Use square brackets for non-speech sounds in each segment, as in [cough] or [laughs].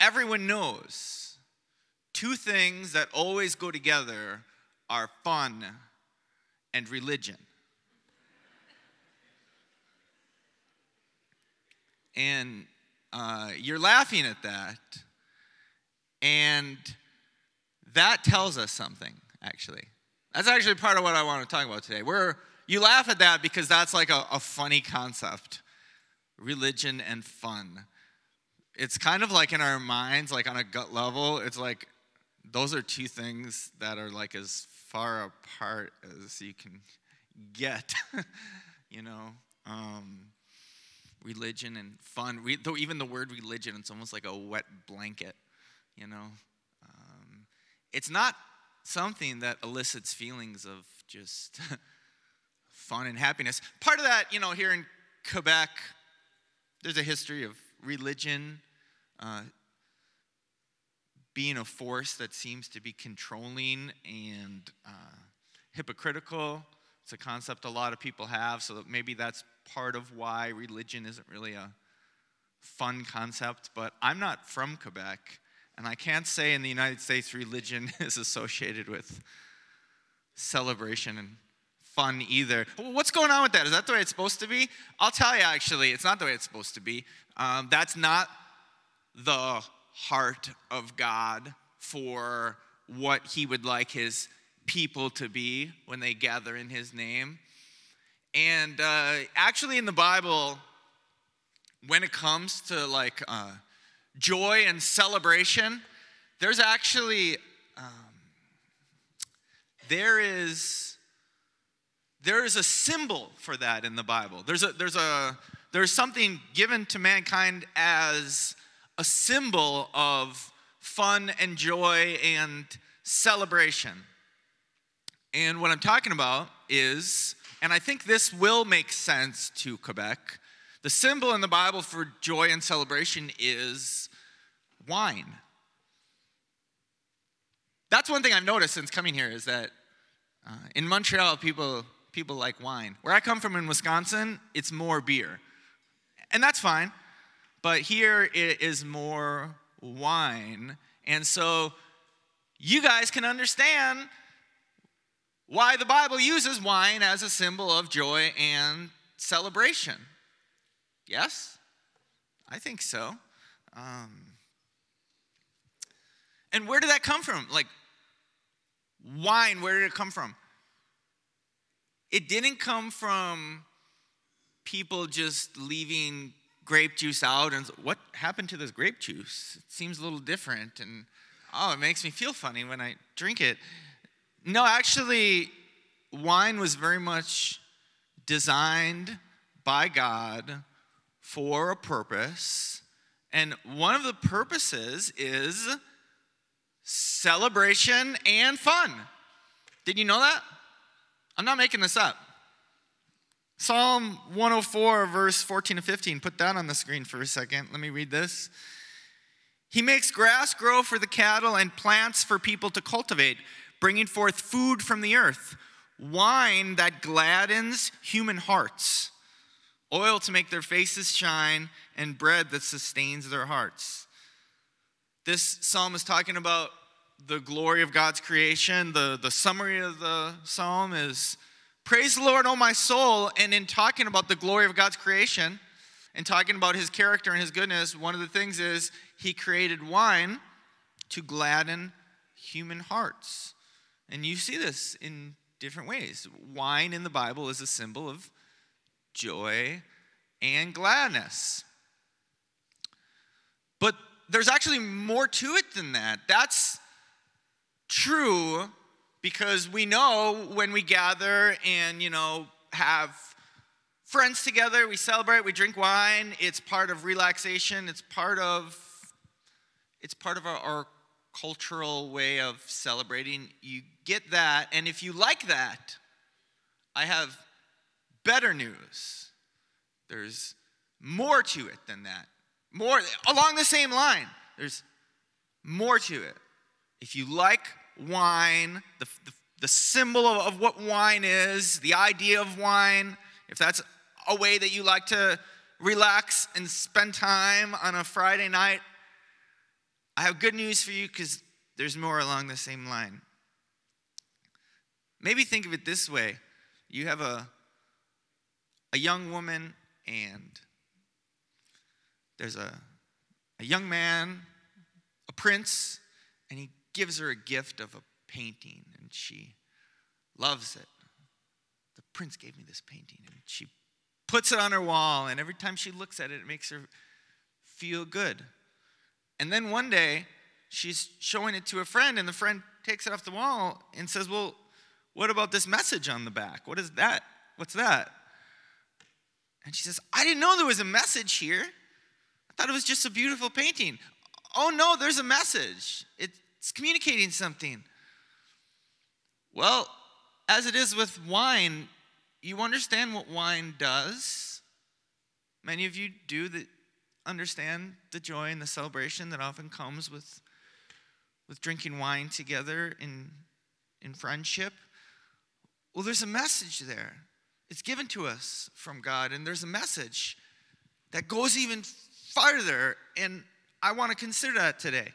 everyone knows two things that always go together are fun and religion. And uh, you're laughing at that. And that tells us something, actually. That's actually part of what I want to talk about today. We're, you laugh at that because that's like a, a funny concept religion and fun. It's kind of like in our minds, like on a gut level, it's like those are two things that are like as far apart as you can get, [laughs] you know. Um, religion and fun. Re- though even the word religion, it's almost like a wet blanket, you know. Um, it's not something that elicits feelings of just [laughs] fun and happiness. Part of that, you know, here in Quebec, there's a history of religion uh, being a force that seems to be controlling and uh, hypocritical. It's a concept a lot of people have, so maybe that's part of why religion isn't really a fun concept. But I'm not from Quebec, and I can't say in the United States religion [laughs] is associated with celebration and fun either. What's going on with that? Is that the way it's supposed to be? I'll tell you, actually, it's not the way it's supposed to be. Um, that's not the heart of God for what He would like His people to be when they gather in His name. And uh, actually, in the Bible, when it comes to like uh, joy and celebration, there's actually um, there is there is a symbol for that in the Bible. There's a there's a there's something given to mankind as a symbol of fun and joy and celebration. And what I'm talking about is and I think this will make sense to Quebec. The symbol in the Bible for joy and celebration is wine. That's one thing I've noticed since coming here is that uh, in Montreal, people, people like wine. Where I come from in Wisconsin, it's more beer. And that's fine. But here it is more wine. And so you guys can understand why the Bible uses wine as a symbol of joy and celebration. Yes? I think so. Um, and where did that come from? Like, wine, where did it come from? It didn't come from people just leaving grape juice out and what happened to this grape juice? It seems a little different and oh, it makes me feel funny when I drink it. No, actually, wine was very much designed by God for a purpose. And one of the purposes is celebration and fun. Did you know that? I'm not making this up. Psalm 104, verse 14 to 15. Put that on the screen for a second. Let me read this. He makes grass grow for the cattle and plants for people to cultivate bringing forth food from the earth, wine that gladdens human hearts, oil to make their faces shine, and bread that sustains their hearts. This psalm is talking about the glory of God's creation. The, the summary of the psalm is Praise the Lord, O my soul. And in talking about the glory of God's creation and talking about his character and his goodness, one of the things is he created wine to gladden human hearts. And you see this in different ways. Wine in the Bible is a symbol of joy and gladness. But there's actually more to it than that. That's true because we know when we gather and, you know, have friends together, we celebrate, we drink wine, it's part of relaxation, it's part of it's part of our, our cultural way of celebrating. You get that, and if you like that, I have better news. There's more to it than that. More along the same line. There's more to it. If you like wine, the, the, the symbol of, of what wine is, the idea of wine, if that's a way that you like to relax and spend time on a Friday night, I have good news for you because there's more along the same line. Maybe think of it this way you have a, a young woman, and there's a, a young man, a prince, and he gives her a gift of a painting, and she loves it. The prince gave me this painting, and she puts it on her wall, and every time she looks at it, it makes her feel good. And then one day, she's showing it to a friend, and the friend takes it off the wall and says, Well, what about this message on the back? What is that? What's that? And she says, I didn't know there was a message here. I thought it was just a beautiful painting. Oh no, there's a message. It's communicating something. Well, as it is with wine, you understand what wine does. Many of you do that understand the joy and the celebration that often comes with, with drinking wine together in, in friendship. Well, there's a message there. It's given to us from God, and there's a message that goes even farther, and I want to consider that today.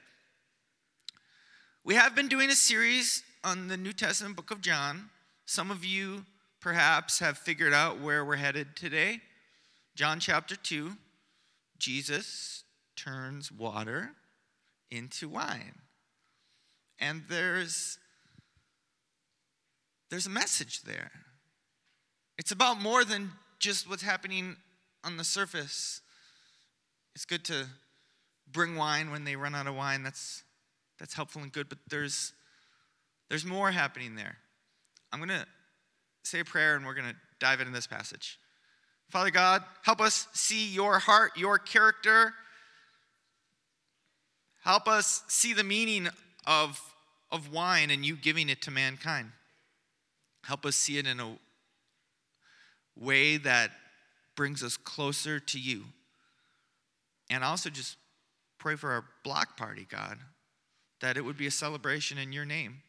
We have been doing a series on the New Testament book of John. Some of you perhaps have figured out where we're headed today. John chapter 2, Jesus turns water into wine. And there's there's a message there. It's about more than just what's happening on the surface. It's good to bring wine when they run out of wine. That's that's helpful and good, but there's there's more happening there. I'm going to say a prayer and we're going to dive into this passage. Father God, help us see your heart, your character. Help us see the meaning of, of wine and you giving it to mankind. Help us see it in a way that brings us closer to you. And also just pray for our block party, God, that it would be a celebration in your name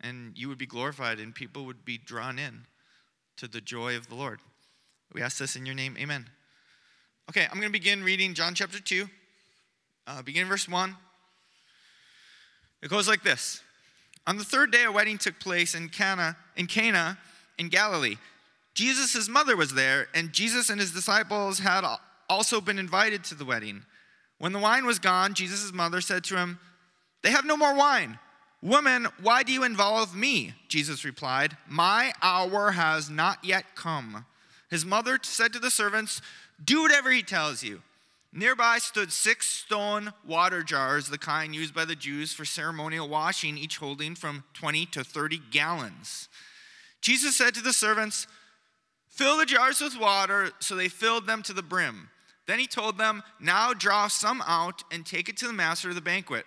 and you would be glorified and people would be drawn in to the joy of the Lord. We ask this in your name. Amen. Okay, I'm going to begin reading John chapter 2, uh, begin verse 1. It goes like this On the third day, a wedding took place in Cana, in Cana in Galilee. Jesus' mother was there, and Jesus and his disciples had also been invited to the wedding. When the wine was gone, Jesus' mother said to him, They have no more wine. Woman, why do you involve me? Jesus replied, My hour has not yet come. His mother said to the servants, Do whatever he tells you. Nearby stood six stone water jars, the kind used by the Jews for ceremonial washing, each holding from 20 to 30 gallons. Jesus said to the servants, Fill the jars with water, so they filled them to the brim. Then he told them, Now draw some out and take it to the master of the banquet.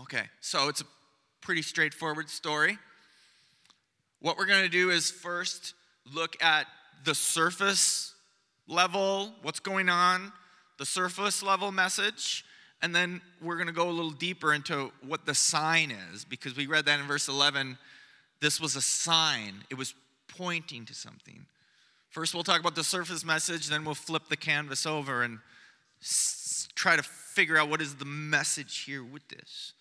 Okay, so it's a pretty straightforward story. What we're going to do is first look at the surface level, what's going on, the surface level message, and then we're going to go a little deeper into what the sign is because we read that in verse 11. This was a sign, it was pointing to something. First, we'll talk about the surface message, then we'll flip the canvas over and try to figure out what is the message here with this.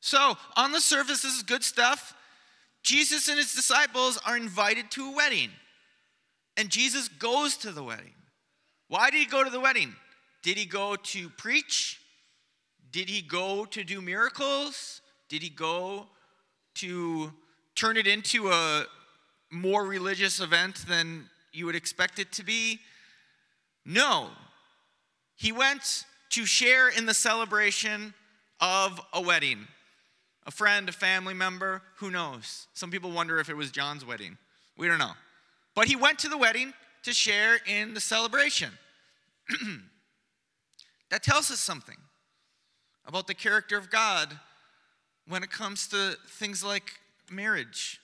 So, on the surface, this is good stuff. Jesus and his disciples are invited to a wedding, and Jesus goes to the wedding. Why did he go to the wedding? Did he go to preach? Did he go to do miracles? Did he go to turn it into a more religious event than you would expect it to be? No. He went to share in the celebration of a wedding a friend, a family member, who knows? Some people wonder if it was John's wedding. We don't know. But he went to the wedding to share in the celebration. [clears throat] that tells us something about the character of God when it comes to things like marriage,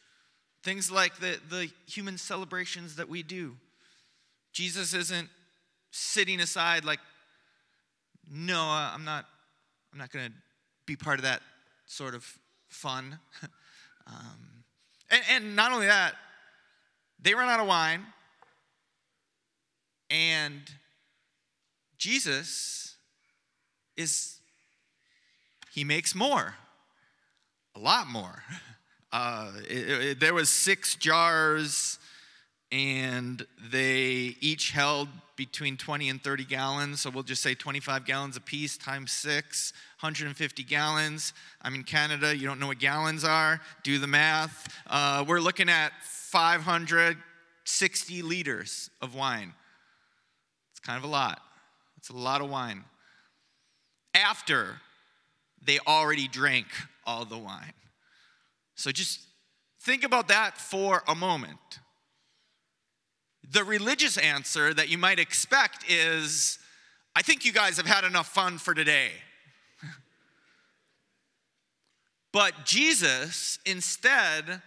things like the, the human celebrations that we do. Jesus isn't sitting aside like, no, I'm not, I'm not going to be part of that sort of fun. [laughs] um, and, and not only that, they run out of wine, and Jesus is, he makes more, a lot more. [laughs] Uh, it, it, there was six jars, and they each held between 20 and 30 gallons. So we'll just say 25 gallons a piece times six, 150 gallons. I'm in Canada. You don't know what gallons are. Do the math. Uh, we're looking at 560 liters of wine. It's kind of a lot. It's a lot of wine. After they already drank all the wine. So just think about that for a moment. The religious answer that you might expect is I think you guys have had enough fun for today. [laughs] but Jesus instead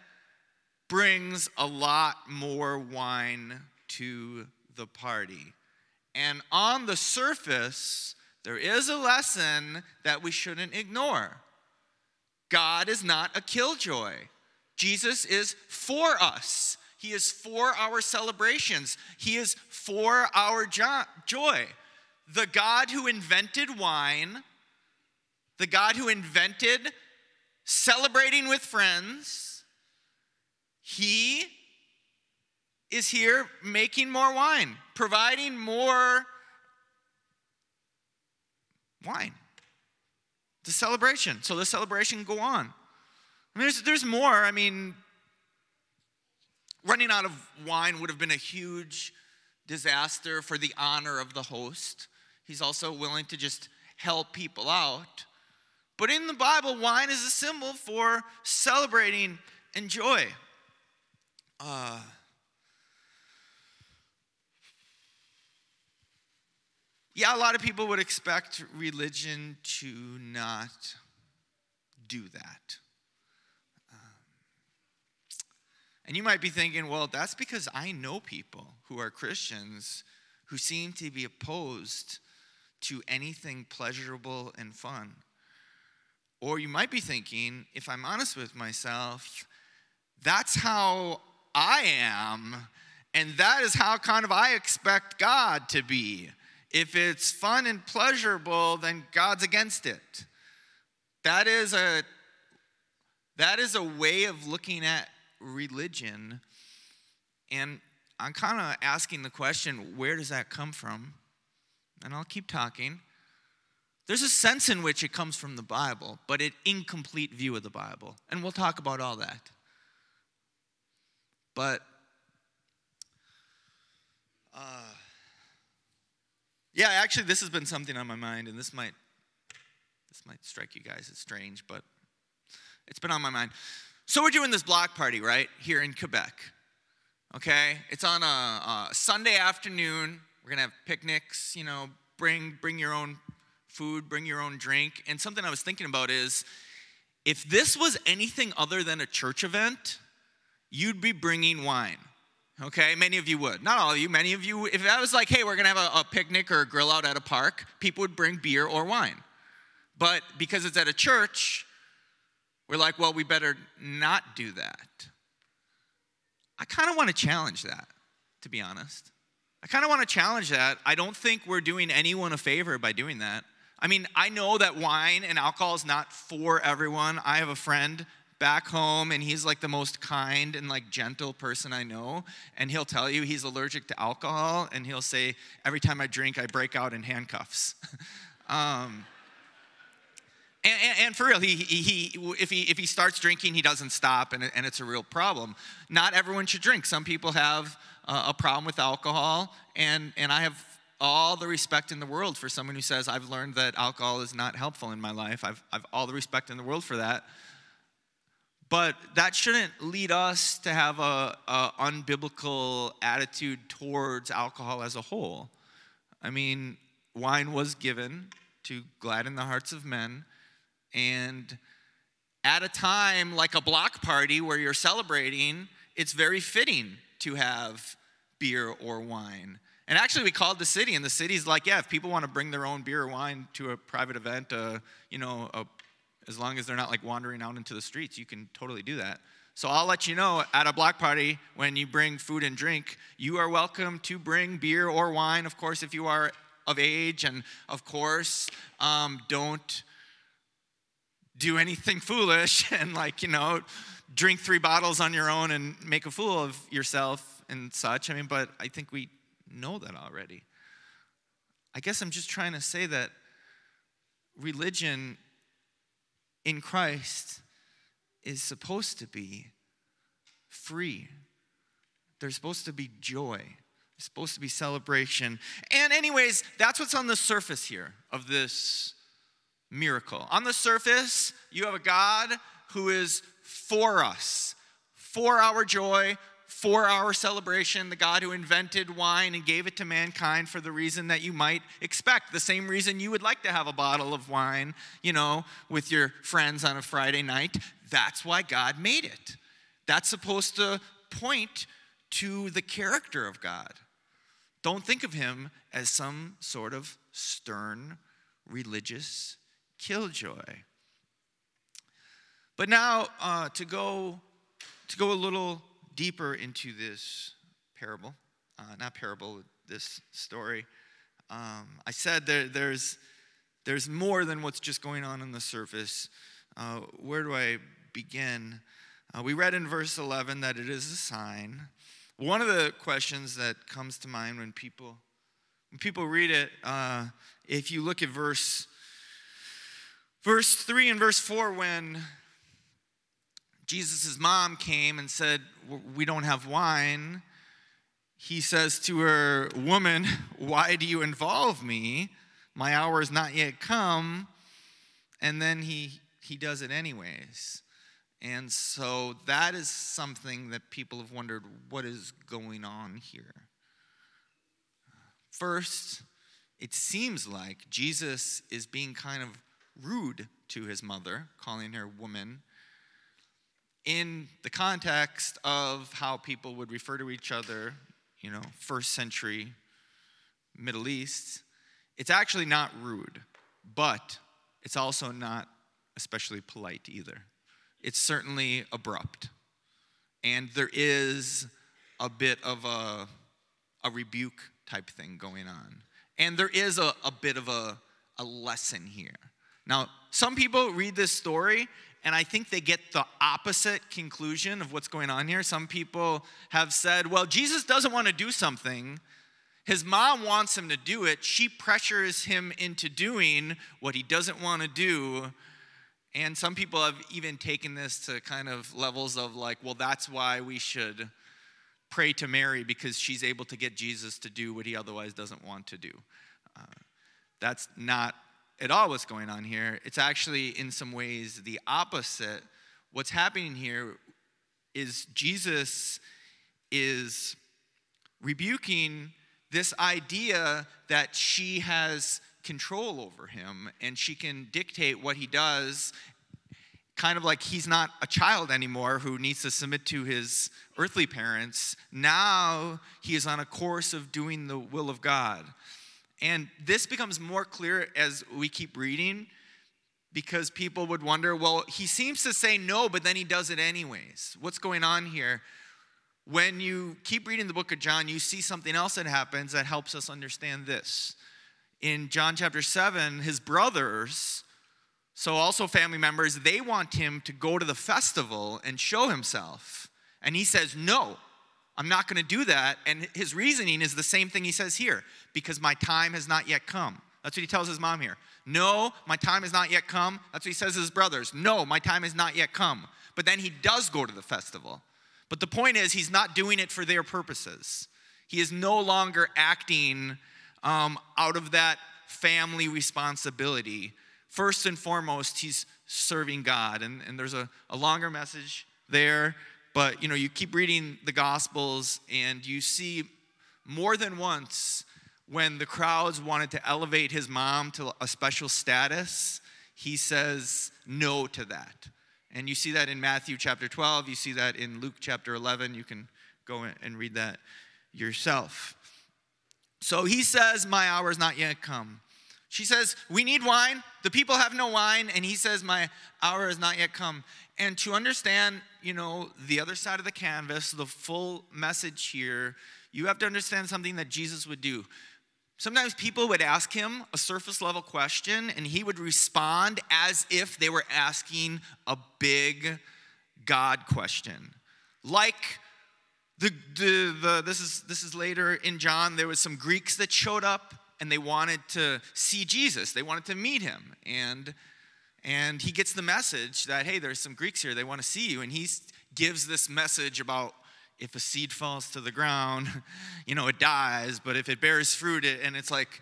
brings a lot more wine to the party. And on the surface, there is a lesson that we shouldn't ignore. God is not a killjoy. Jesus is for us. He is for our celebrations. He is for our jo- joy. The God who invented wine, the God who invented celebrating with friends, he is here making more wine, providing more wine. The celebration. So the celebration go on. I mean, there's, there's more. I mean, running out of wine would have been a huge disaster for the honor of the host. He's also willing to just help people out. But in the Bible, wine is a symbol for celebrating and joy. Uh, yeah, a lot of people would expect religion to not do that. Um, and you might be thinking, well, that's because I know people who are Christians who seem to be opposed to anything pleasurable and fun. Or you might be thinking, if I'm honest with myself, that's how I am, and that is how kind of I expect God to be. If it's fun and pleasurable, then God's against it. That is a that is a way of looking at religion. And I'm kind of asking the question, where does that come from? And I'll keep talking. There's a sense in which it comes from the Bible, but an incomplete view of the Bible. And we'll talk about all that. But uh, yeah, actually, this has been something on my mind, and this might this might strike you guys as strange, but it's been on my mind. So we're doing this block party right here in Quebec. Okay, it's on a, a Sunday afternoon. We're gonna have picnics. You know, bring bring your own food, bring your own drink. And something I was thinking about is, if this was anything other than a church event, you'd be bringing wine. Okay, many of you would. Not all of you, many of you. If that was like, hey, we're gonna have a, a, picnic or a grill out at a park, people would bring beer or wine. But because it's at a church, we're like, well, we better not do that. I kind of want to challenge that, to be honest. I kind of want to challenge that. I don't think we're doing anyone a favor by doing that. I mean, I know that wine and alcohol is not for everyone. I have a friend back home and he's like the most kind and like gentle person I know. And he'll tell you he's allergic to alcohol and he'll say, every time I drink, I break out in handcuffs. [laughs] um, and, and, and, for real, he, he, he, if, he, if he starts drinking, he doesn't stop, and, and it's a real problem. Not everyone should drink. Some people have uh, a problem with alcohol, and, and I have all the respect in the world for someone who says, I've learned that alcohol is not helpful in my life. I've, I've all the respect in the world for that. But that shouldn't lead us to have a, a unbiblical attitude towards alcohol as a whole. I mean, wine was given to gladden the hearts of men. And at a time like a block party where you're celebrating, it's very fitting to have beer or wine. And actually, we called the city, and the city's like, yeah, if people want to bring their own beer or wine to a private event, uh, you know, a, as long as they're not like wandering out into the streets, you can totally do that. So I'll let you know at a block party when you bring food and drink, you are welcome to bring beer or wine, of course, if you are of age, and of course, um, don't do anything [laughs] foolish and like you know drink three bottles on your own and make a fool of yourself and such. I mean but i think we know that already. I guess i'm just trying to say that religion in christ is supposed to be free. There's supposed to be joy. There's supposed to be celebration. And anyways that's what's on the surface here of this miracle. On the surface, you have a God who is for us, for our joy, for our celebration, the God who invented wine and gave it to mankind for the reason that you might expect, the same reason you would like to have a bottle of wine, you know, with your friends on a Friday night. That's why God made it. That's supposed to point to the character of God. Don't think of him as some sort of stern religious killjoy. But now uh, to go to go a little deeper into this parable, uh, not parable, this story. Um, I said there, there's there's more than what's just going on on the surface. Uh, where do I begin? Uh, we read in verse 11 that it is a sign. One of the questions that comes to mind when people when people read it, uh, if you look at verse Verse 3 and verse 4, when Jesus' mom came and said, We don't have wine, he says to her, Woman, why do you involve me? My hour is not yet come. And then he, he does it anyways. And so that is something that people have wondered what is going on here. First, it seems like Jesus is being kind of rude to his mother, calling her woman, in the context of how people would refer to each other, you know, first century Middle East, it's actually not rude, but it's also not especially polite either. It's certainly abrupt. And there is a bit of a, a rebuke type thing going on. And there is a, a bit of a, a lesson here. Now, some people read this story and I think they get the opposite conclusion of what's going on here. Some people have said, well, Jesus doesn't want to do something. His mom wants him to do it. She pressures him into doing what he doesn't want to do. And some people have even taken this to kind of levels of like, well, that's why we should pray to Mary because she's able to get Jesus to do what he otherwise doesn't want to do. Uh, that's not at all what's going on here. It's actually, in some ways, the opposite. What's happening here is Jesus is rebuking this idea that she has control over him and she can dictate what he does kind of like he's not a child anymore who needs to submit to his earthly parents. Now he is on a course of doing the will of God. And this becomes more clear as we keep reading because people would wonder well, he seems to say no, but then he does it anyways. What's going on here? When you keep reading the book of John, you see something else that happens that helps us understand this. In John chapter 7, his brothers, so also family members, they want him to go to the festival and show himself. And he says, No, I'm not going to do that. And his reasoning is the same thing he says here because my time has not yet come. That's what he tells his mom here. No, my time has not yet come. That's what he says to his brothers. No, my time has not yet come. But then he does go to the festival. But the point is, he's not doing it for their purposes. He is no longer acting um, out of that family responsibility. First and foremost, he's serving God. And, and there's a, a longer message there but you know, you keep reading the Gospels and you see more than once when the crowds wanted to elevate his mom to a special status, he says no to that. And you see that in Matthew chapter 12, you see that in Luke chapter 11. You can go and read that yourself. So he says, My hour is not yet come. She says, We need wine. The people have no wine. And he says, My hour has not yet come. And to understand, you know, the other side of the canvas, the full message here, you have to understand something that Jesus would do. Sometimes people would ask him a surface level question, and he would respond as if they were asking a big God question. Like the, the, the, this, is, this is later in John, there was some Greeks that showed up and they wanted to see Jesus. They wanted to meet him. And, and he gets the message that, hey, there's some Greeks here, they want to see you. And he gives this message about if a seed falls to the ground, [laughs] you know, it dies, but if it bears fruit, it, and it's like,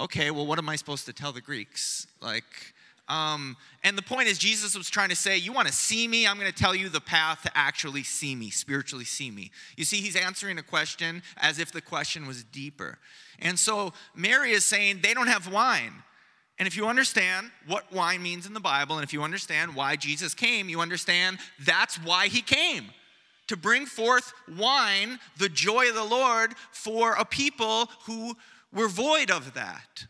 okay, well, what am I supposed to tell the Greeks? Like, um, and the point is, Jesus was trying to say, You want to see me? I'm going to tell you the path to actually see me, spiritually see me. You see, he's answering a question as if the question was deeper. And so Mary is saying, They don't have wine. And if you understand what wine means in the Bible, and if you understand why Jesus came, you understand that's why he came to bring forth wine, the joy of the Lord, for a people who were void of that.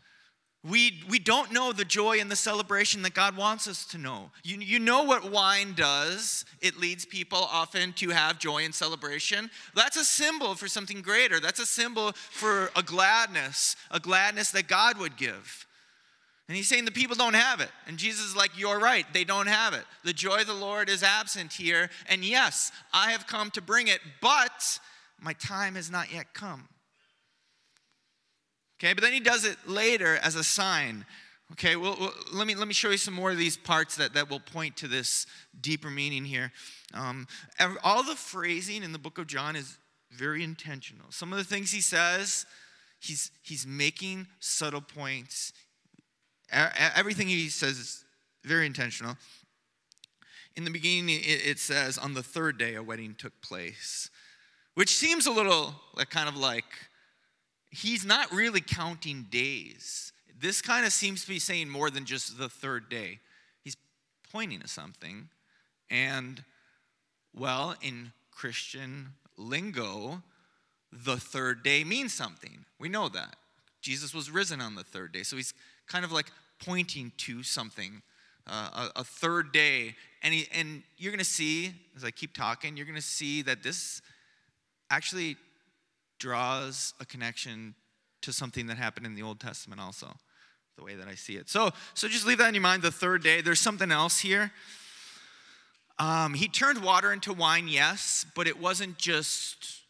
We, we don't know the joy and the celebration that God wants us to know. You, you know what wine does. It leads people often to have joy and celebration. That's a symbol for something greater. That's a symbol for a gladness, a gladness that God would give. And he's saying the people don't have it. And Jesus is like, You're right, they don't have it. The joy of the Lord is absent here. And yes, I have come to bring it, but my time has not yet come. Okay, but then he does it later as a sign. Okay, well, well, let, me, let me show you some more of these parts that, that will point to this deeper meaning here. Um, all the phrasing in the book of John is very intentional. Some of the things he says, he's, he's making subtle points. Everything he says is very intentional. In the beginning, it says, on the third day, a wedding took place, which seems a little like kind of like he's not really counting days. This kind of seems to be saying more than just the third day. He's pointing to something. And, well, in Christian lingo, the third day means something. We know that. Jesus was risen on the third day. So he's kind of like pointing to something, uh, a, a, third day. And, he, and you're going to see, as I keep talking, you're going to see that this actually draws a connection to something that happened in the Old Testament also, the way that I see it. So, so just leave that in your mind. The third day, there's something else here. Um, he turned water into wine, yes, but it wasn't just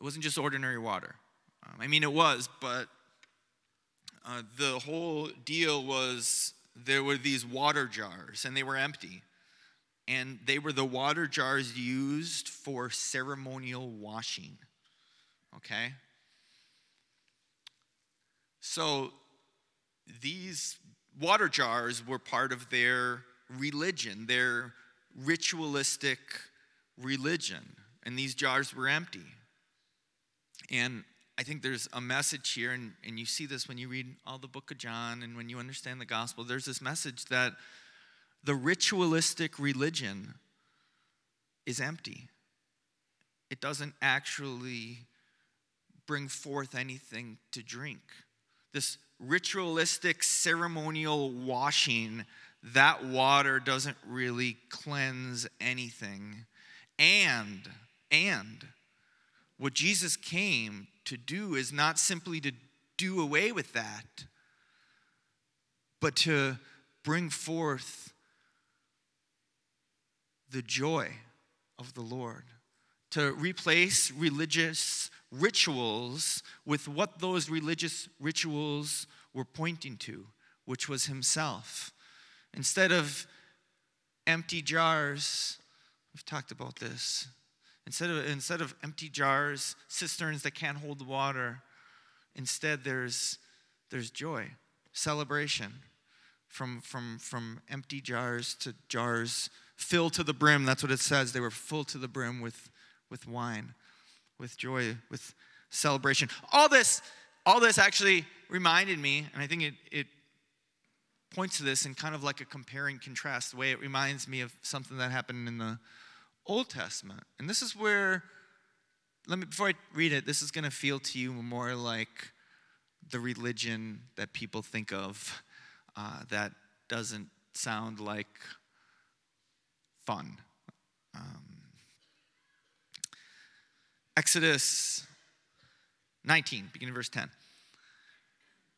it wasn't just ordinary water. Um, I mean, it was, but uh, the whole deal was there were these water jars, and they were empty, and they were the water jars used for ceremonial washing okay? So these water jars were part of their religion, their ritualistic religion. And these jars were empty. And I think there's a message here, and, and you see this when you read all the book of John and when you understand the gospel. There's this message that the ritualistic religion is empty, it doesn't actually bring forth anything to drink. This ritualistic ceremonial washing, that water doesn't really cleanse anything. And, and, what Jesus came to do is not simply to do away with that, but to bring forth the joy of the Lord, to replace religious rituals with what those religious rituals were pointing to, which was himself. Instead of empty jars, we've talked about this. Instead of, instead of empty jars, cisterns that can't hold water, instead there's, there's joy, celebration from, from, from empty jars to jars filled to the brim. That's what it says. They were full to the brim with, with wine with joy, with celebration. All this, all this actually reminded me, and I think it, it points to this in kind of like a compare and contrast, way it reminds me of something that happened in the Old Testament. And this is where, let me, before I read it, this is going to feel to you more like the religion that people think of uh, that doesn't sound like fun. Um, Exodus 19, beginning verse 10.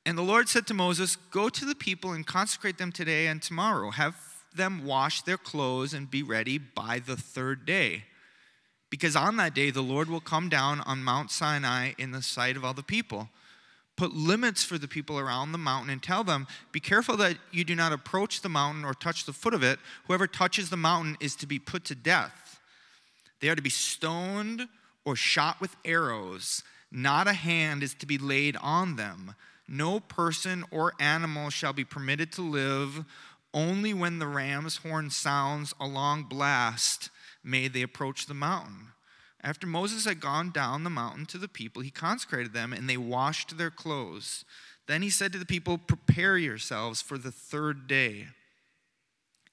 And the Lord said to Moses, Go to the people and consecrate them today and tomorrow. Have them wash their clothes and be ready by the third day. Because on that day the Lord will come down on Mount Sinai in the sight of all the people. Put limits for the people around the mountain and tell them, Be careful that you do not approach the mountain or touch the foot of it. Whoever touches the mountain is to be put to death. They are to be stoned or shot with arrows. Not a hand is to be laid on them. No person or animal shall be permitted to live only when the ram's horn sounds a long blast may they approach the mountain. After Moses had gone down the mountain to the people, he consecrated them and they washed their clothes. Then he said to the people, Prepare yourselves for the third day.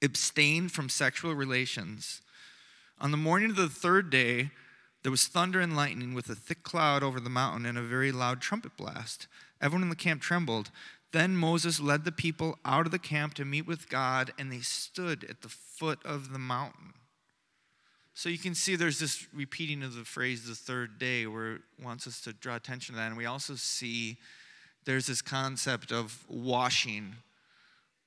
Abstain from sexual relations. On the morning of the third day, there was thunder and lightning with a thick cloud over the mountain and a very loud trumpet blast. Everyone in the camp trembled. Then Moses led the people out of the camp to meet with God, and they stood at the foot of the mountain. So you can see there's this repeating of the phrase the third day where it wants us to draw attention to that. And we also see there's this concept of washing,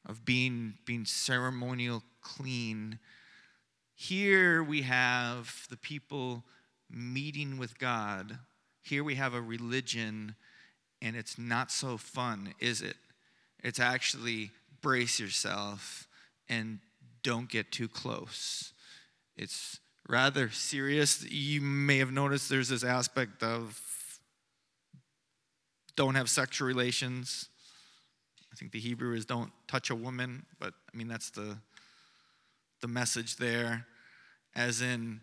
of being, being ceremonial clean. Here we have the people meeting with God. Here we have a religion and it's not so fun, is it? It's actually brace yourself and don't get too close. It's rather serious. You may have noticed there's this aspect of don't have sexual relations. I think the Hebrew is don't touch a woman, but I mean that's the the message there as in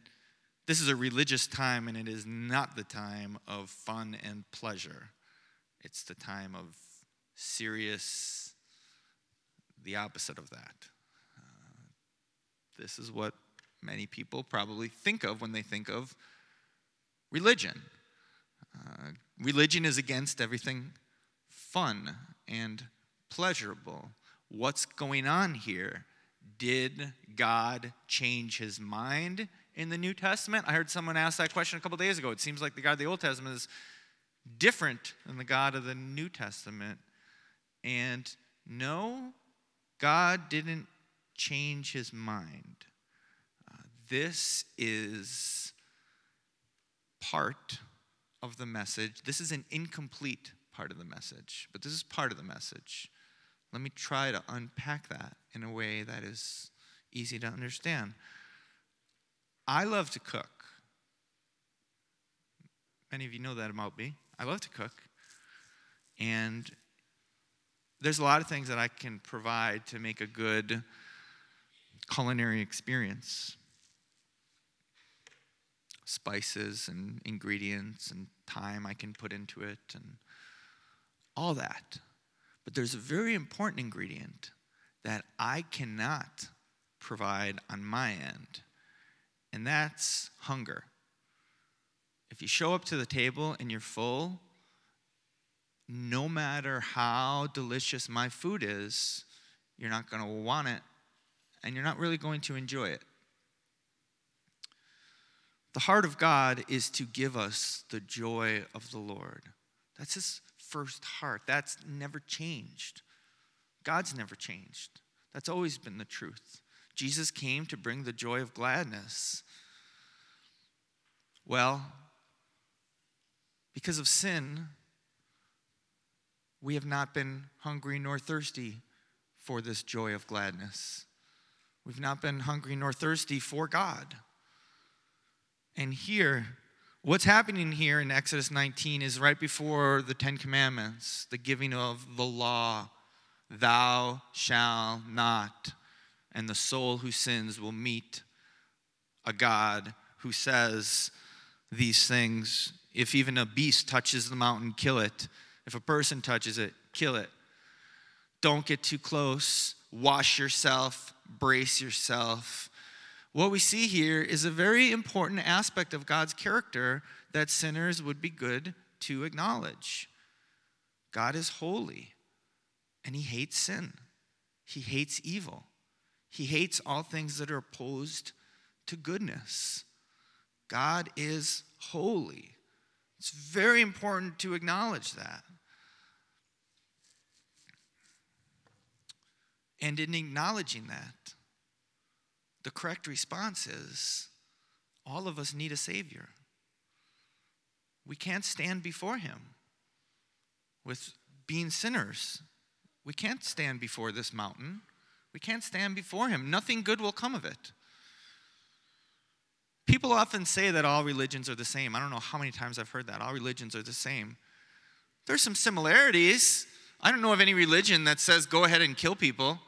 this is a religious time and it is not the time of fun and pleasure. It's the time of serious, the opposite of that. Uh, this is what many people probably think of when they think of religion. Uh, religion is against everything fun and pleasurable. What's going on here? Did God change his mind in the New Testament? I heard someone ask that question a couple days ago. It seems like the God of the Old Testament is different than the God of the New Testament. And no, God didn't change his mind. Uh, this is part of the message. This is an incomplete part of the message, but this is part of the message. Let me try to unpack that in a way that is easy to understand. I love to cook. Many of you know that about me. I love to cook. And there's a lot of things that I can provide to make a good culinary experience spices and ingredients and time I can put into it and all that. But there's a very important ingredient that I cannot provide on my end, and that's hunger. If you show up to the table and you're full, no matter how delicious my food is, you're not going to want it and you're not really going to enjoy it. The heart of God is to give us the joy of the Lord. That's his first heart. That's never changed. God's never changed. That's always been the truth. Jesus came to bring the joy of gladness. Well, because of sin, we have not been hungry nor thirsty for this joy of gladness. We've not been hungry nor thirsty for God. And here, what's happening here in Exodus 19 is right before the Ten Commandments, the giving of the law Thou shalt not. And the soul who sins will meet a God who says these things If even a beast touches the mountain, kill it. If a person touches it, kill it. Don't get too close. Wash yourself, brace yourself. What we see here is a very important aspect of God's character that sinners would be good to acknowledge. God is holy, and He hates sin, He hates evil, He hates all things that are opposed to goodness. God is holy. It's very important to acknowledge that. And in acknowledging that, the correct response is all of us need a Savior. We can't stand before Him with being sinners. We can't stand before this mountain. We can't stand before Him. Nothing good will come of it. People often say that all religions are the same. I don't know how many times I've heard that. All religions are the same. There's some similarities. I don't know of any religion that says go ahead and kill people.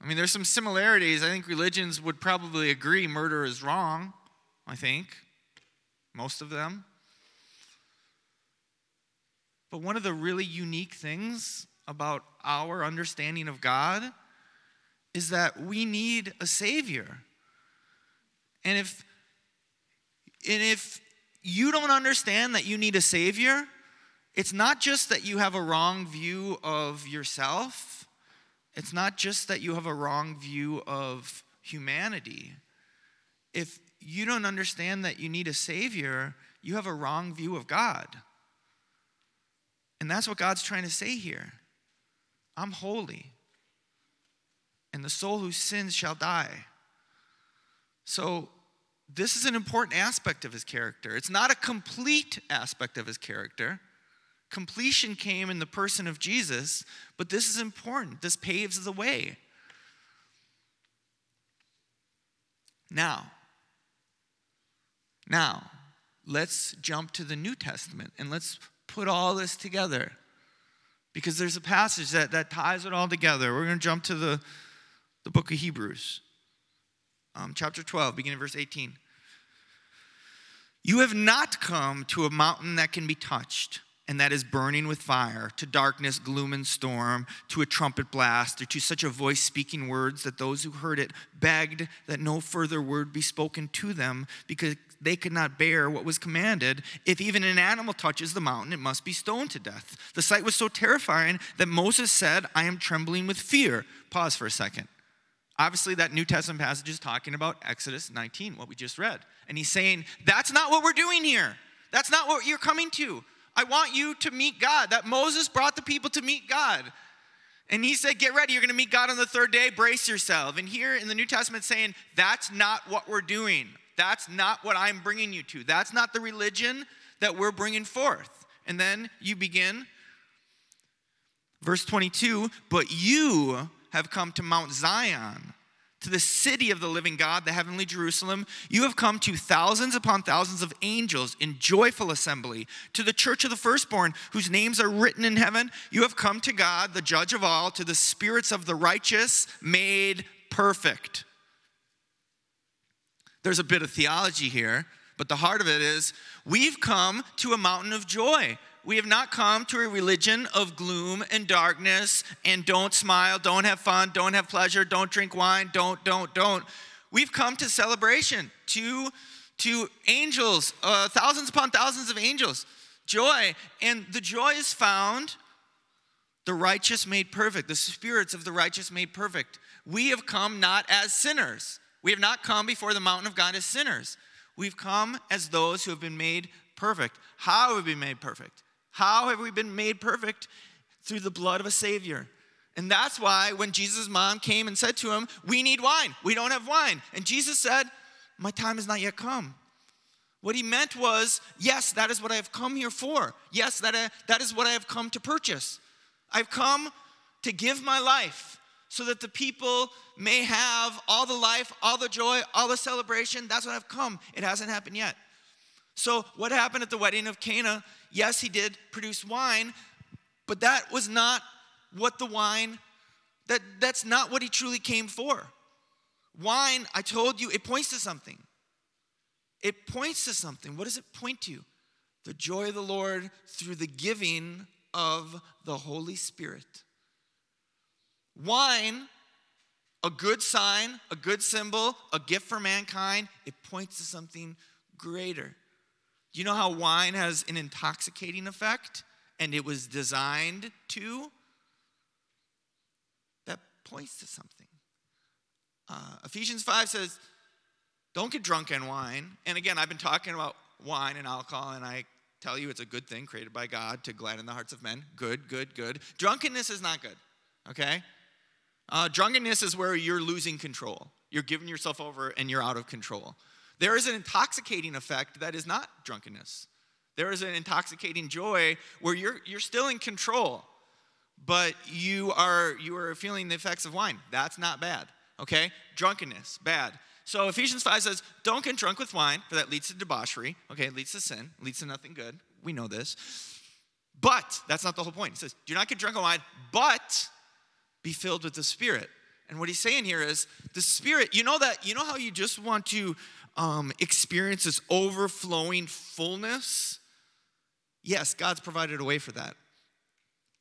I mean, there's some similarities. I think religions would probably agree murder is wrong, I think, most of them. But one of the really unique things about our understanding of God is that we need a Savior. And if and if you don't understand that you need a Savior, it's not just that you have a wrong view of yourself, it's not just that you have a wrong view of humanity. If you don't understand that you need a Savior, you have a wrong view of God. And that's what God's trying to say here. I'm holy, and the soul who sins shall die. So this is an important aspect of his character. It's not a complete aspect of his character. Completion came in the person of Jesus, but this is important. This paves the way. Now, now, let's jump to the New Testament and let's put all this together. Because there's a passage that, that ties it all together. We're going to jump to the, the book of Hebrews um, chapter 12, beginning verse 18. You have not come to a mountain that can be touched and that is burning with fire, to darkness, gloom, and storm, to a trumpet blast, or to such a voice speaking words that those who heard it begged that no further word be spoken to them because they could not bear what was commanded. If even an animal touches the mountain, it must be stoned to death. The sight was so terrifying that Moses said, I am trembling with fear. Pause for a second. Obviously, that New Testament passage is talking about Exodus 19, what we just read. And he's saying, that's not what we're doing here. That's not what you're coming to. I want you to meet God. That Moses brought the people to meet God. And he said, Get ready, you're going to meet God on the third day, brace yourself. And here in the New Testament, saying, That's not what we're doing. That's not what I'm bringing you to. That's not the religion that we're bringing forth. And then you begin, verse 22 But you have come to Mount Zion, to the city of the living God, the heavenly Jerusalem. You have come to thousands upon thousands of angels in joyful assembly, to the church of the firstborn, whose names are written in heaven. You have come to God, the judge of all, to the spirits of the righteous made perfect. There's a bit of theology here, but the heart of it is we've come to a mountain of joy. We have not come to a religion of gloom and darkness and don't smile, don't have fun, don't have pleasure, don't drink wine, don't, don't, don't. We've come to celebration, to, to angels, uh, thousands upon thousands of angels, joy. And the joy is found, the righteous made perfect, the spirits of the righteous made perfect. We have come not as sinners. We have not come before the mountain of God as sinners. We've come as those who have been made perfect. How have we been made perfect? How have we been made perfect? Through the blood of a Savior. And that's why when Jesus' mom came and said to him, We need wine. We don't have wine. And Jesus said, My time has not yet come. What he meant was, Yes, that is what I have come here for. Yes, that, I, uh, that is what I have come to purchase. I've come to give my life so that the people may have all the life, all the joy, all the celebration. That's what I've come. It hasn't happened yet. So, what happened at the wedding of Cana? Yes, he did produce wine, but that was not what the wine, that, that's not what he truly came for. Wine, I told you, it points to something. It points to something. What does it point to? The joy of the Lord through the giving of the Holy Spirit. Wine, a good sign, a good symbol, a gift for mankind, it points to something greater. You know how wine has an intoxicating effect and it was designed to? That points to something. Uh, Ephesians 5 says, Don't get drunk on wine. And again, I've been talking about wine and alcohol, and I tell you it's a good thing created by God to gladden the hearts of men. Good, good, good. Drunkenness is not good, okay? Uh, drunkenness is where you're losing control. You're giving yourself over and you're out of control. There is an intoxicating effect that is not drunkenness. There is an intoxicating joy where you're, you're still in control, but you are, you are feeling the effects of wine. That's not bad, okay? Drunkenness, bad. So Ephesians 5 says, don't get drunk with wine, for that leads to debauchery. Okay, it leads to sin, leads to nothing good. We know this. But that's not the whole point. He says, do not get drunk on wine, but be filled with the Spirit. And what he's saying here is the Spirit, you know that, you know how you just want to um, experience this overflowing fullness? Yes, God's provided a way for that.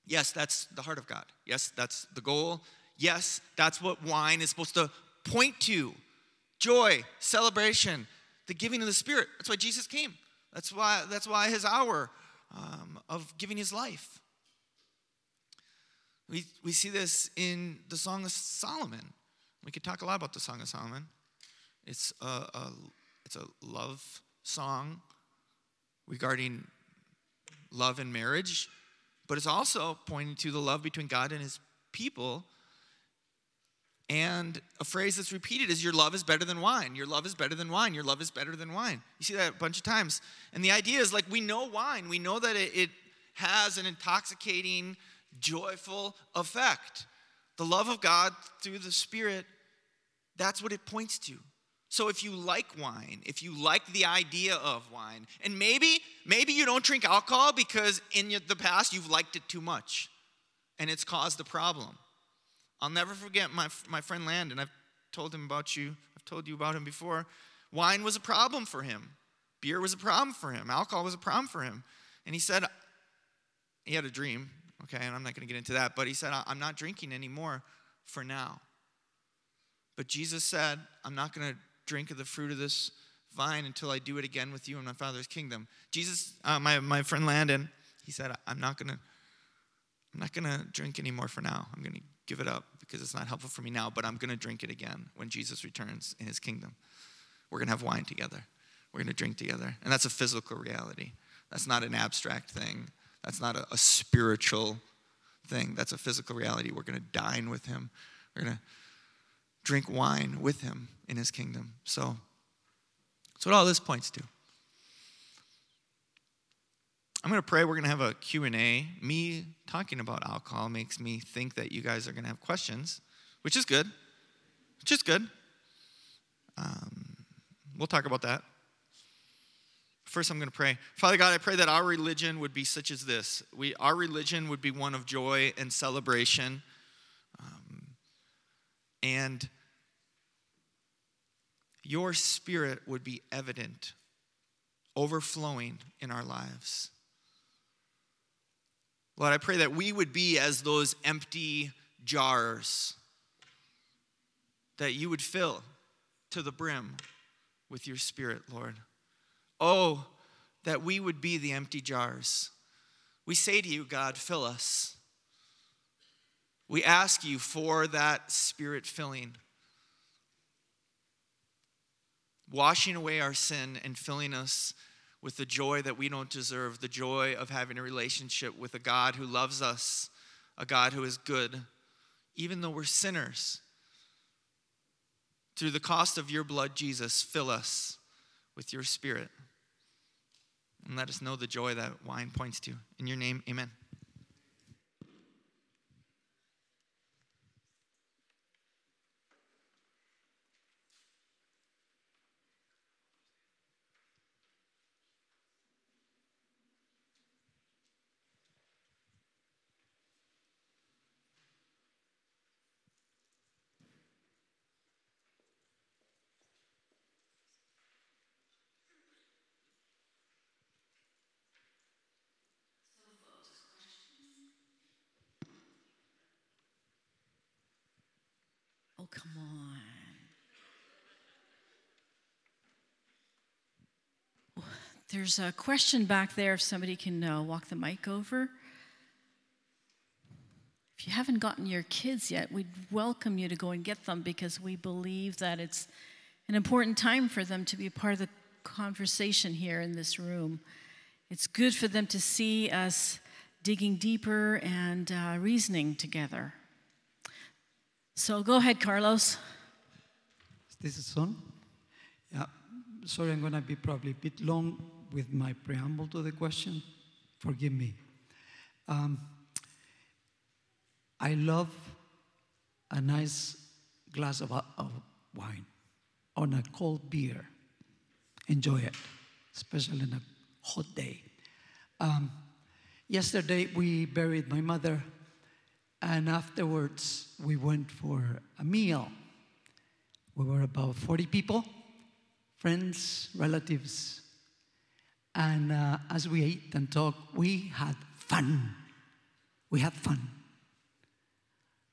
Yes, that's the heart of God. Yes, that's the goal. Yes, that's what wine is supposed to point to joy, celebration, the giving of the Spirit. That's why Jesus came. That's why, that's why his hour um, of giving his life. We, we see this in the Song of Solomon. We could talk a lot about the Song of Solomon. It's a, a, it's a love song regarding love and marriage, but it's also pointing to the love between God and his people. And a phrase that's repeated is, Your love is better than wine. Your love is better than wine. Your love is better than wine. You see that a bunch of times. And the idea is like, we know wine, we know that it, it has an intoxicating, joyful effect. The love of God through the Spirit, that's what it points to. So if you like wine, if you like the idea of wine, and maybe maybe you don't drink alcohol because in the past you've liked it too much and it's caused a problem. I'll never forget my my friend Landon. I've told him about you. I've told you about him before. Wine was a problem for him. Beer was a problem for him. Alcohol was a problem for him. And he said he had a dream, okay, and I'm not going to get into that, but he said I'm not drinking anymore for now. But Jesus said, I'm not going to drink of the fruit of this vine until I do it again with you in my Father's kingdom. Jesus, uh, my, my friend Landon, he said, I'm not gonna, I'm not gonna drink anymore for now. I'm gonna give it up because it's not helpful for me now, but I'm gonna drink it again when Jesus returns in his kingdom. We're gonna have wine together. We're gonna drink together. And that's a physical reality. That's not an abstract thing. That's not a, a spiritual thing. That's a physical reality. We're gonna dine with him. We're gonna drink wine with him in his kingdom. So that's what all this points to. I'm going to pray. We're going to have a Q&A. Me talking about alcohol makes me think that you guys are going to have questions, which is good. Which is good. Um, we'll talk about that. First, I'm going to pray. Father God, I pray that our religion would be such as this. We, our religion would be one of joy and celebration. Um, and your spirit would be evident, overflowing in our lives. Lord, I pray that we would be as those empty jars that you would fill to the brim with your spirit, Lord. Oh, that we would be the empty jars. We say to you, God, fill us. We ask you for that spirit filling washing away our sin and filling us with the joy that we don't deserve the joy of having a relationship with a God who loves us, a God who is good, even though we're sinners. Through the cost of your blood, Jesus, fill us with your spirit. And let us know the joy that wine points to. In your name, amen. There's a question back there if somebody can uh, walk the mic over. If you haven't gotten your kids yet, we'd welcome you to go and get them because we believe that it's an important time for them to be part of the conversation here in this room. It's good for them to see us digging deeper and uh, reasoning together. So go ahead, Carlos. Is this is on? Yeah. Sorry, I'm going to be probably a bit long with my preamble to the question. Forgive me. Um, I love a nice glass of, of wine on a cold beer. Enjoy it, especially on a hot day. Um, yesterday, we buried my mother, and afterwards, we went for a meal. We were about 40 people, friends, relatives. And uh, as we ate and talked, we had fun. We had fun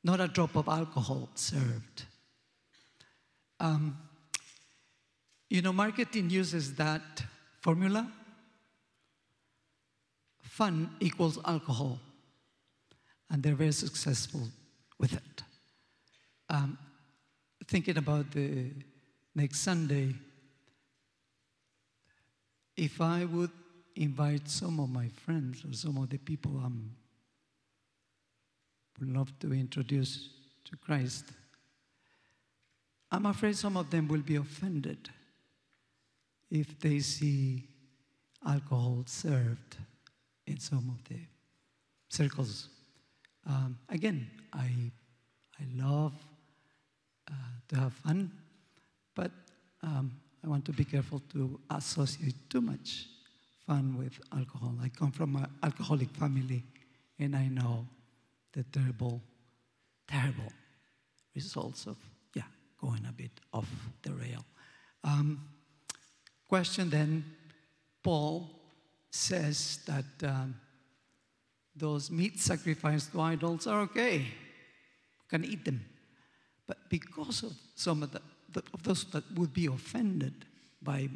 not a drop of alcohol served. Um, you know, marketing uses that formula fun equals alcohol, and they're very successful with it. Um, thinking about the next Sunday, if I would invite some of my friends or some of the people I'm would love to introduce to Christ, I'm afraid some of them will be offended if they see alcohol served in some of the circles. Um, again, I, I love uh, to have fun, but um, I want to be careful to associate too much fun with alcohol. I come from an alcoholic family, and I know the terrible, terrible results of, yeah, going a bit off the rail. Um, question then Paul says that um, those meat sacrificed to idols are okay, we can eat them. But because of some of, the, of those that would be offended by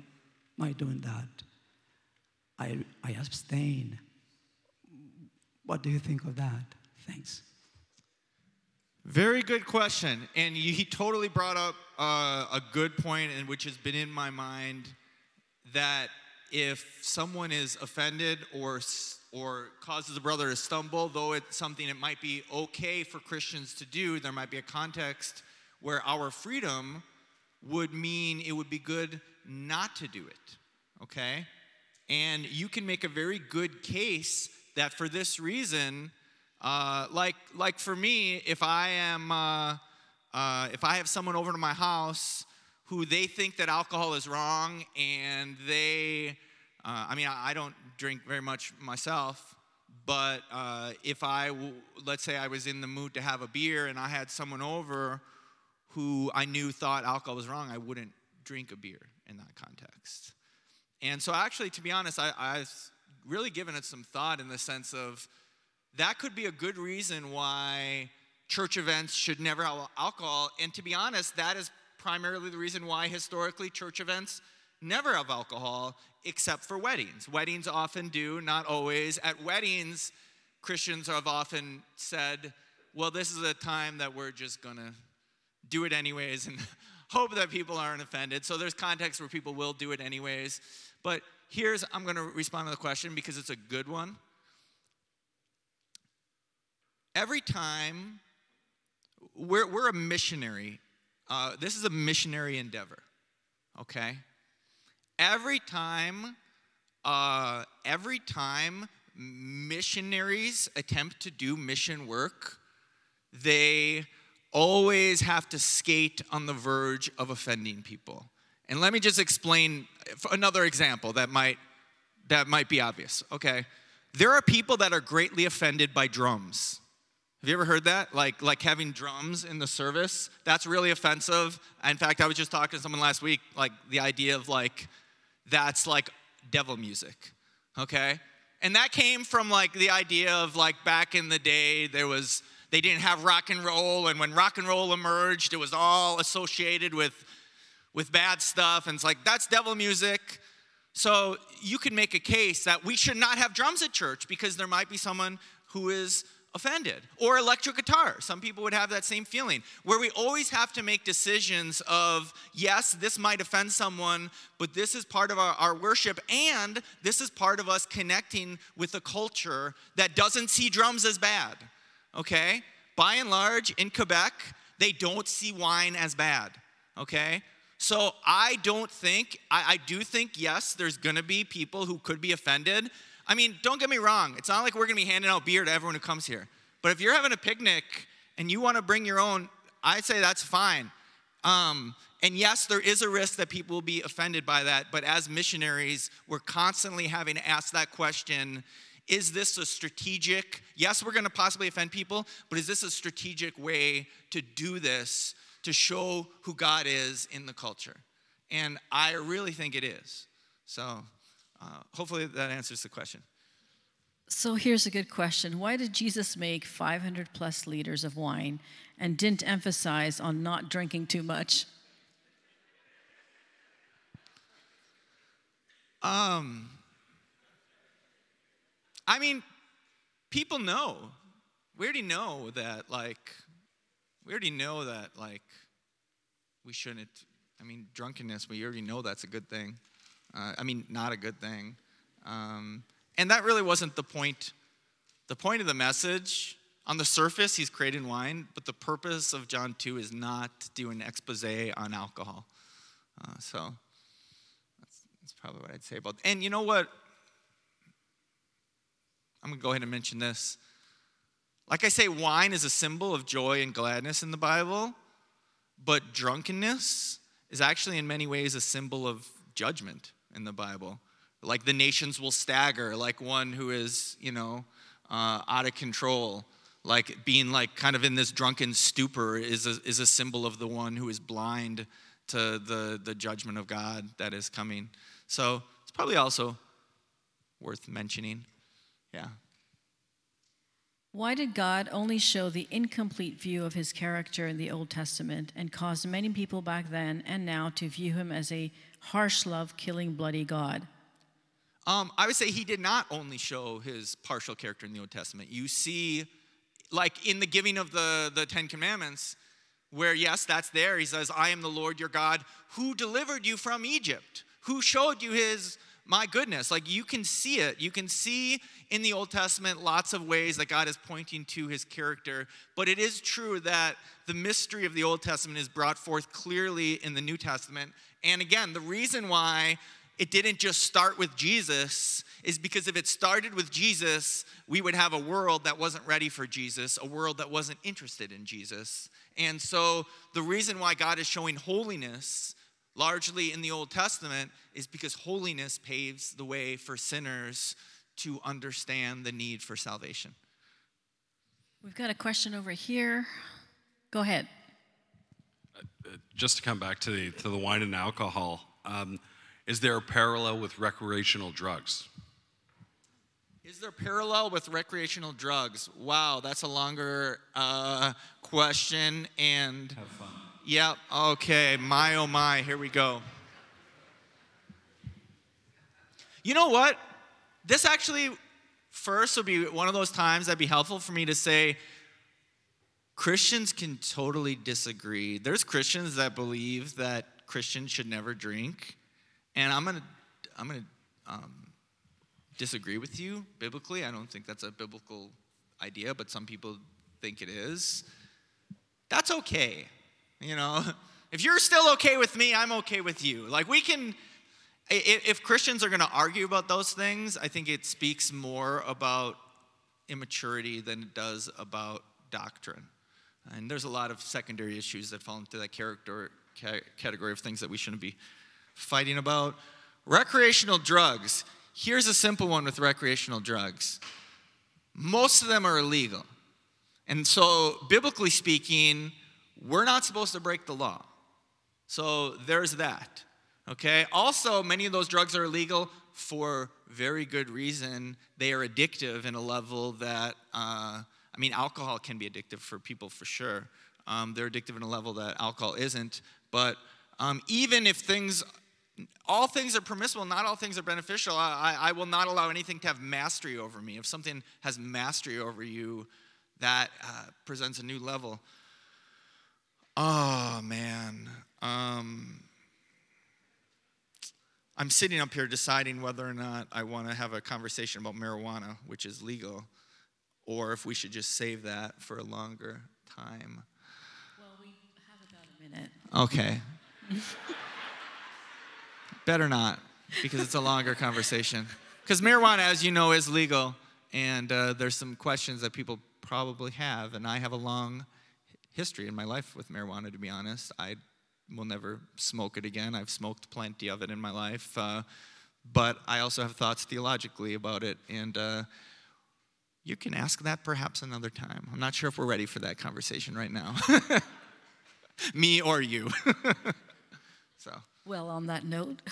my doing that, I, I abstain. What do you think of that? Thanks. Very good question. And he totally brought up uh, a good point, and which has been in my mind that if someone is offended or, or causes a brother to stumble, though it's something it might be okay for Christians to do, there might be a context where our freedom would mean it would be good not to do it. Okay? And you can make a very good case that for this reason, uh, like, like for me, if I am, uh, uh, if I have someone over to my house who they think that alcohol is wrong, and they, uh, I mean, I, I, don't drink very much myself, but uh, if I, let's say I was in the mood to have a beer, and I had someone over who I knew thought alcohol was wrong, I wouldn't drink a beer in that context. And so, actually, to be honest, I, I've really given it some thought in the sense of that could be a good reason why church events should never have alcohol. And to be honest, that is primarily the reason why historically church events never have alcohol except for weddings. Weddings often do, not always. At weddings, Christians have often said, well, this is a time that we're just going to do it anyways and [laughs] hope that people aren't offended. So there's contexts where people will do it anyways. But here's, I'm going to respond to the question because it's a good one every time we're, we're a missionary, uh, this is a missionary endeavor, okay? Every time, uh, every time missionaries attempt to do mission work, they always have to skate on the verge of offending people. And let me just explain another example that might that might be obvious. Okay. There are people that are greatly offended by drums. Have you ever heard that? Like, like having drums in the service? That's really offensive. In fact, I was just talking to someone last week, like the idea of like, that's like devil music, okay? And that came from like the idea of like back in the day, there was they didn't have rock and roll. And when rock and roll emerged, it was all associated with, with bad stuff. And it's like, that's devil music. So you can make a case that we should not have drums at church because there might be someone who is offended. Or electric guitar. Some people would have that same feeling where we always have to make decisions of, yes, this might offend someone, but this is part of our, our worship, and this is part of us connecting with a culture that doesn't see drums as bad. Okay? By and large, in Quebec, they don't see wine as bad. Okay? So I don't think, I, I do think, yes, there's gonna be people who could be offended. I mean, don't get me wrong, it's not like we're gonna be handing out beer to everyone who comes here. But if you're having a picnic and you wanna bring your own, I'd say that's fine. Um, and yes, there is a risk that people will be offended by that, but as missionaries, we're constantly having to ask that question is this a strategic, yes, we're gonna possibly offend people, but is this a strategic way to do this to show who God is in the culture? And I really think it is. So uh, hopefully that answers the question. So here's a good question. Why did Jesus make 500 plus liters of wine and didn't emphasize on not drinking too much? Um, I mean, people know. We already know that, like, we already know that, like, we shouldn't. I mean, drunkenness, we already know that's a good thing. Uh, I mean, not a good thing. Um, and that really wasn't the point. The point of the message, on the surface, he's creating wine, but the purpose of John 2 is not to do an expose on alcohol. Uh, so that's, that's probably what I'd say about And you know what? I'm going to go ahead and mention this. Like I say, wine is a symbol of joy and gladness in the Bible, but drunkenness is actually in many ways a symbol of judgment in the Bible. Like the nations will stagger, like one who is, you know, uh, out of control. Like being like kind of in this drunken stupor is a, is a symbol of the one who is blind to the, the judgment of God that is coming. So it's probably also worth mentioning. Yeah. Why did God only show the incomplete view of his character in the Old Testament and cause many people back then and now to view him as a harsh love, killing, bloody God? Um, I would say he did not only show his partial character in the Old Testament. You see, like in the giving of the, the Ten Commandments, where, yes, that's there. He says, I am the Lord your God who delivered you from Egypt, who showed you his my goodness, like you can see it. You can see in the Old Testament lots of ways that God is pointing to his character. But it is true that the mystery of the Old Testament is brought forth clearly in the New Testament. And again, the reason why it didn't just start with Jesus is because if it started with Jesus, we would have a world that wasn't ready for Jesus, a world that wasn't interested in Jesus. And so the reason why God is showing holiness largely in the Old Testament is because holiness paves the way for sinners to understand the need for salvation. We've got a question over here. Go ahead. Just to come back to the, to the wine and alcohol, um, is there a parallel with recreational drugs? Is there parallel with recreational drugs? Wow, that's a longer uh, question. And Have fun. Yep, okay, my oh my, here we go. You know what? This actually, first, would be one of those times that'd be helpful for me to say Christians can totally disagree. There's Christians that believe that Christians should never drink, and I'm gonna, I'm gonna um, disagree with you biblically. I don't think that's a biblical idea, but some people think it is. That's okay. You know, [laughs] if you're still okay with me, I'm okay with you. Like, we can, if Christians are going to argue about those things, I think it speaks more about immaturity than it does about doctrine. And there's a lot of secondary issues that fall into that character category of things that we shouldn't be fighting about. Recreational drugs. Here's a simple one with recreational drugs. Most of them are illegal. And so, biblically speaking, we're not supposed to break the law. So there's that. Okay? Also, many of those drugs are illegal for very good reason. They are addictive in a level that, uh, I mean, alcohol can be addictive for people for sure. Um, they're addictive in a level that alcohol isn't. But um, even if things, all things are permissible, not all things are beneficial, I, I will not allow anything to have mastery over me. If something has mastery over you, that uh, presents a new level. Oh, man. Um, I'm sitting up here deciding whether or not I want to have a conversation about marijuana, which is legal, or if we should just save that for a longer time. Well, we have about a minute. Okay. Better not, because it's a longer conversation. Because marijuana, as you know, is legal, and uh, there's some questions that people probably have, and I have a long history in my life with marijuana, to be honest. I will never smoke it again. I've smoked plenty of it in my life. Uh, but I also have thoughts theologically about it. And uh, you can ask that perhaps another time. I'm not sure if we're ready for that conversation right now. [laughs] Me or you. [laughs] so. Well, on that note,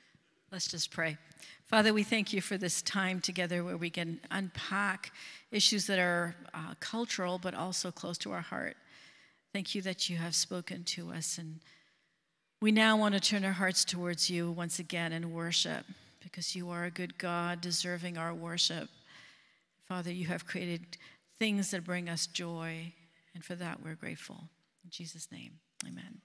[laughs] let's just pray. Father, we thank you for this time together where we can unpack issues that are uh, cultural but also close to our heart. Thank you that you have spoken to us and we now want to turn our hearts towards you once again and worship because you are a good God deserving our worship. Father, you have created things that bring us joy, and for that we're grateful. In Jesus' name, amen.